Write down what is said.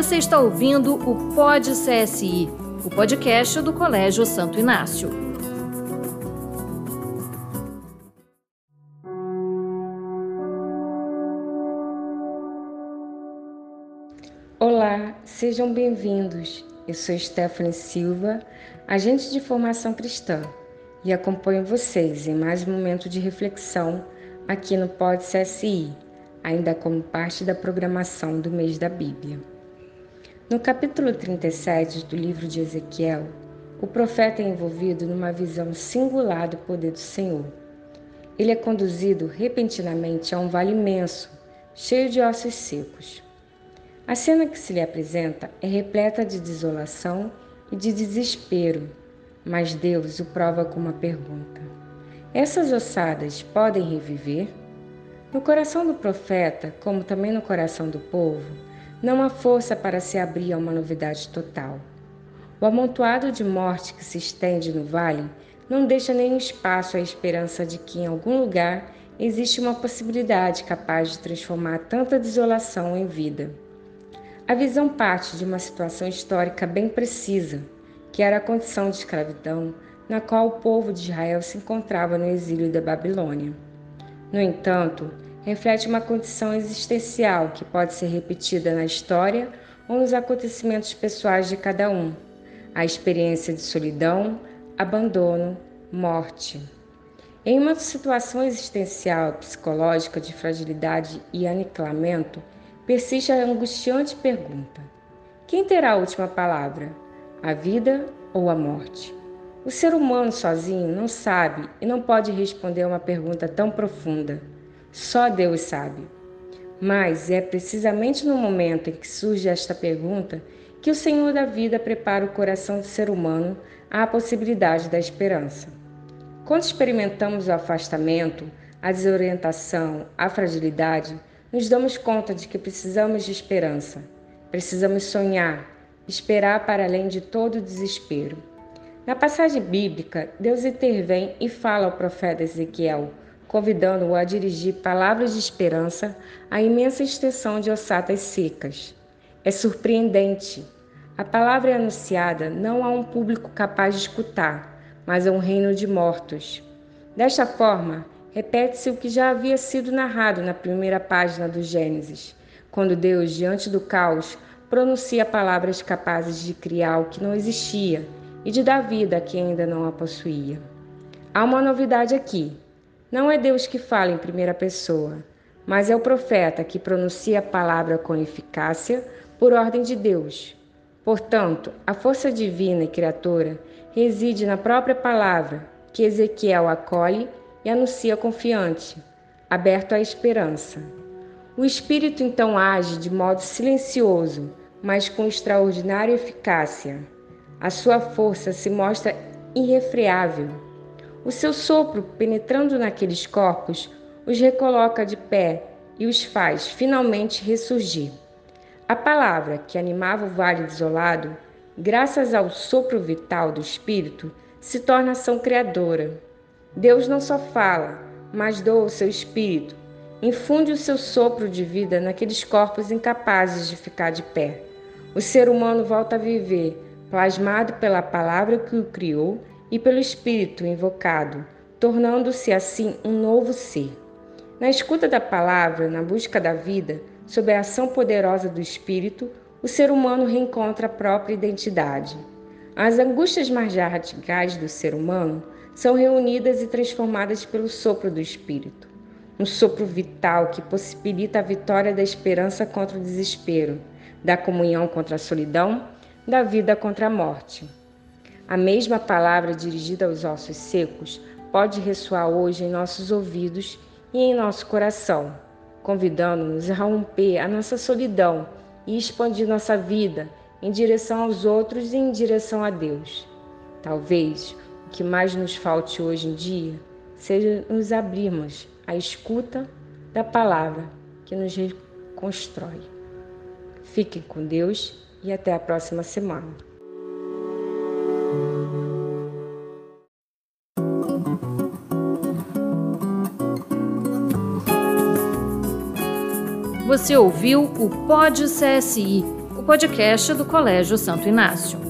Você está ouvindo o Pod CSI, o podcast do Colégio Santo Inácio. Olá, sejam bem-vindos. Eu sou Stephanie Silva, agente de formação cristã, e acompanho vocês em mais um momento de reflexão aqui no Pod CSI, ainda como parte da programação do mês da Bíblia. No capítulo 37 do livro de Ezequiel, o profeta é envolvido numa visão singular do poder do Senhor. Ele é conduzido repentinamente a um vale imenso, cheio de ossos secos. A cena que se lhe apresenta é repleta de desolação e de desespero, mas Deus o prova com uma pergunta: Essas ossadas podem reviver? No coração do profeta, como também no coração do povo, não há força para se abrir a uma novidade total. O amontoado de morte que se estende no vale não deixa nenhum espaço à esperança de que em algum lugar existe uma possibilidade capaz de transformar tanta desolação em vida. A visão parte de uma situação histórica bem precisa, que era a condição de escravidão na qual o povo de Israel se encontrava no exílio da Babilônia. No entanto, reflete uma condição existencial que pode ser repetida na história ou nos acontecimentos pessoais de cada um. A experiência de solidão, abandono, morte. Em uma situação existencial psicológica de fragilidade e aniquilamento, persiste a angustiante pergunta: quem terá a última palavra, a vida ou a morte? O ser humano sozinho não sabe e não pode responder a uma pergunta tão profunda. Só Deus sabe. Mas é precisamente no momento em que surge esta pergunta que o Senhor da vida prepara o coração do ser humano à possibilidade da esperança. Quando experimentamos o afastamento, a desorientação, a fragilidade, nos damos conta de que precisamos de esperança. Precisamos sonhar, esperar para além de todo desespero. Na passagem bíblica, Deus intervém e fala ao profeta Ezequiel, convidando-o a dirigir palavras de esperança à imensa extensão de ossatas secas. É surpreendente. A palavra é anunciada não a um público capaz de escutar, mas a um reino de mortos. Desta forma, repete-se o que já havia sido narrado na primeira página do Gênesis, quando Deus, diante do caos, pronuncia palavras capazes de criar o que não existia e de dar vida a quem ainda não a possuía. Há uma novidade aqui. Não é Deus que fala em primeira pessoa, mas é o profeta que pronuncia a palavra com eficácia por ordem de Deus. Portanto, a força divina e criatura reside na própria palavra que Ezequiel acolhe e anuncia confiante, aberto à esperança. O Espírito então age de modo silencioso, mas com extraordinária eficácia. A sua força se mostra irrefreável. O seu sopro, penetrando naqueles corpos, os recoloca de pé e os faz finalmente ressurgir. A palavra que animava o vale desolado, graças ao sopro vital do Espírito, se torna ação criadora. Deus não só fala, mas doa o seu Espírito, infunde o seu sopro de vida naqueles corpos incapazes de ficar de pé. O ser humano volta a viver plasmado pela palavra que o criou e pelo Espírito invocado, tornando-se assim um novo ser. Na escuta da palavra, na busca da vida, sob a ação poderosa do Espírito, o ser humano reencontra a própria identidade. As angústias mais radicais do ser humano são reunidas e transformadas pelo sopro do Espírito. Um sopro vital que possibilita a vitória da esperança contra o desespero, da comunhão contra a solidão da vida contra a morte. A mesma palavra dirigida aos ossos secos pode ressoar hoje em nossos ouvidos e em nosso coração, convidando-nos a romper a nossa solidão e expandir nossa vida em direção aos outros e em direção a Deus. Talvez o que mais nos falte hoje em dia seja nos abrirmos à escuta da palavra que nos reconstrói. Fiquem com Deus e até a próxima semana. Você ouviu o Pod CSI podcast do Colégio Santo Inácio.